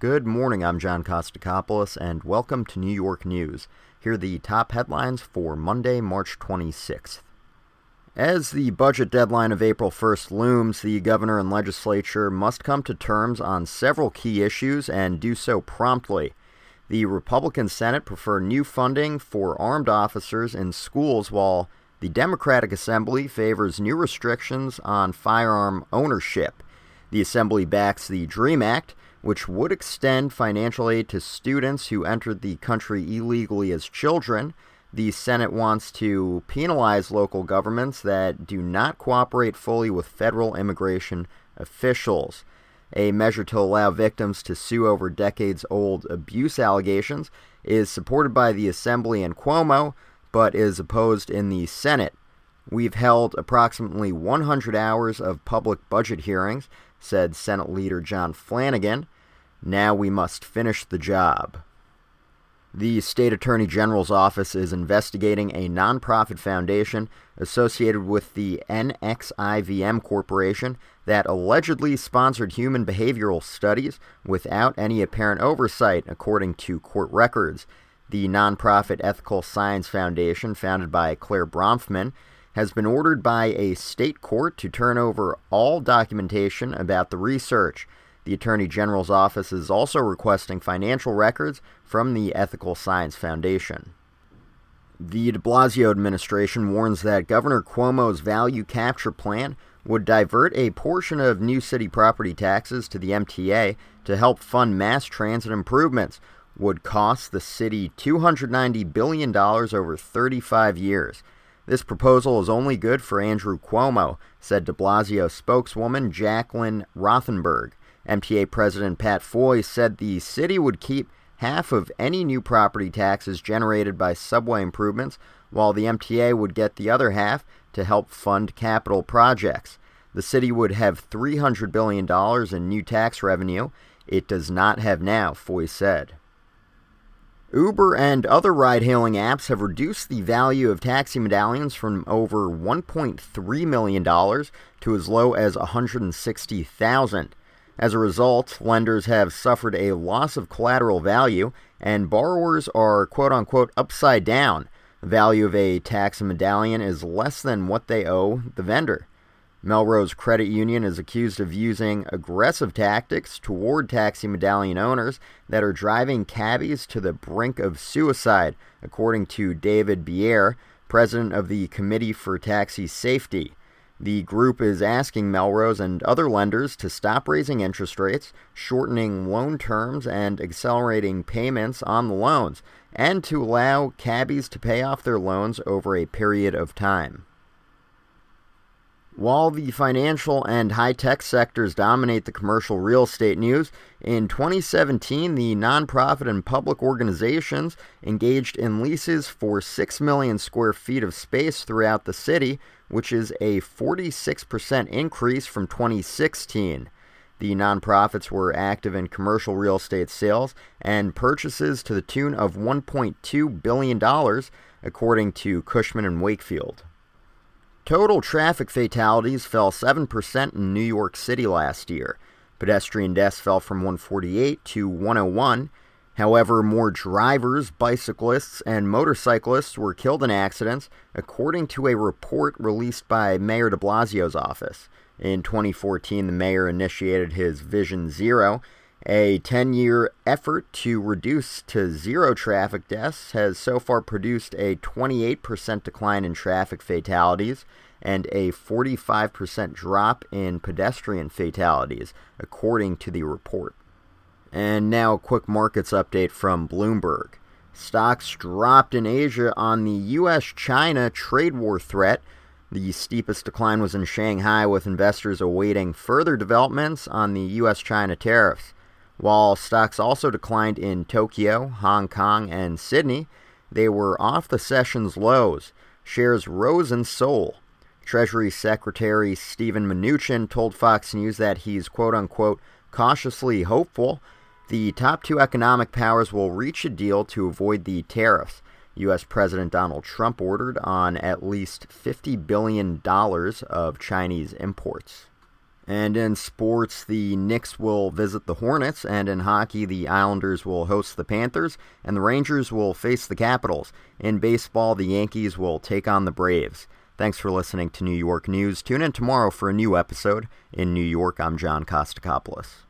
Good morning, I'm John Kostakopoulos, and welcome to New York News. Here are the top headlines for Monday, March 26th. As the budget deadline of April 1st looms, the governor and legislature must come to terms on several key issues and do so promptly. The Republican Senate prefer new funding for armed officers in schools, while the Democratic Assembly favors new restrictions on firearm ownership. The Assembly backs the DREAM Act, which would extend financial aid to students who entered the country illegally as children. The Senate wants to penalize local governments that do not cooperate fully with federal immigration officials. A measure to allow victims to sue over decades old abuse allegations is supported by the Assembly and Cuomo, but is opposed in the Senate. We've held approximately 100 hours of public budget hearings, said Senate Leader John Flanagan. Now we must finish the job. The State Attorney General's office is investigating a nonprofit foundation associated with the NXIVM Corporation that allegedly sponsored human behavioral studies without any apparent oversight, according to court records. The nonprofit Ethical Science Foundation, founded by Claire Bronfman, has been ordered by a state court to turn over all documentation about the research. The Attorney General's office is also requesting financial records from the Ethical Science Foundation. The de Blasio administration warns that Governor Cuomo's value capture plan would divert a portion of new city property taxes to the MTA to help fund mass transit improvements, would cost the city $290 billion over 35 years. This proposal is only good for Andrew Cuomo, said de Blasio spokeswoman Jacqueline Rothenberg. MTA President Pat Foye said the city would keep half of any new property taxes generated by subway improvements, while the MTA would get the other half to help fund capital projects. The city would have $300 billion in new tax revenue. It does not have now, Foye said. Uber and other ride hailing apps have reduced the value of taxi medallions from over $1.3 million to as low as 160,000. As a result, lenders have suffered a loss of collateral value, and borrowers are quote unquote upside down. The value of a taxi medallion is less than what they owe the vendor. Melrose Credit Union is accused of using aggressive tactics toward taxi medallion owners that are driving cabbies to the brink of suicide, according to David Bier, president of the Committee for Taxi Safety. The group is asking Melrose and other lenders to stop raising interest rates, shortening loan terms, and accelerating payments on the loans, and to allow cabbies to pay off their loans over a period of time. While the financial and high tech sectors dominate the commercial real estate news, in 2017 the nonprofit and public organizations engaged in leases for 6 million square feet of space throughout the city, which is a 46% increase from 2016. The nonprofits were active in commercial real estate sales and purchases to the tune of $1.2 billion, according to Cushman and Wakefield. Total traffic fatalities fell 7% in New York City last year. Pedestrian deaths fell from 148 to 101. However, more drivers, bicyclists, and motorcyclists were killed in accidents, according to a report released by Mayor de Blasio's office. In 2014, the mayor initiated his Vision Zero, a 10 year effort to reduce to zero traffic deaths has so far produced a 28% decline in traffic fatalities and a 45% drop in pedestrian fatalities, according to the report. And now, a quick markets update from Bloomberg. Stocks dropped in Asia on the US China trade war threat. The steepest decline was in Shanghai, with investors awaiting further developments on the US China tariffs. While stocks also declined in Tokyo, Hong Kong, and Sydney, they were off the session's lows. Shares rose in Seoul. Treasury Secretary Stephen Mnuchin told Fox News that he's quote unquote cautiously hopeful the top two economic powers will reach a deal to avoid the tariffs U.S. President Donald Trump ordered on at least $50 billion of Chinese imports. And in sports, the Knicks will visit the Hornets, and in hockey, the Islanders will host the Panthers, and the Rangers will face the Capitals. In baseball, the Yankees will take on the Braves. Thanks for listening to New York News. Tune in tomorrow for a new episode. In New York, I'm John Kostakopoulos.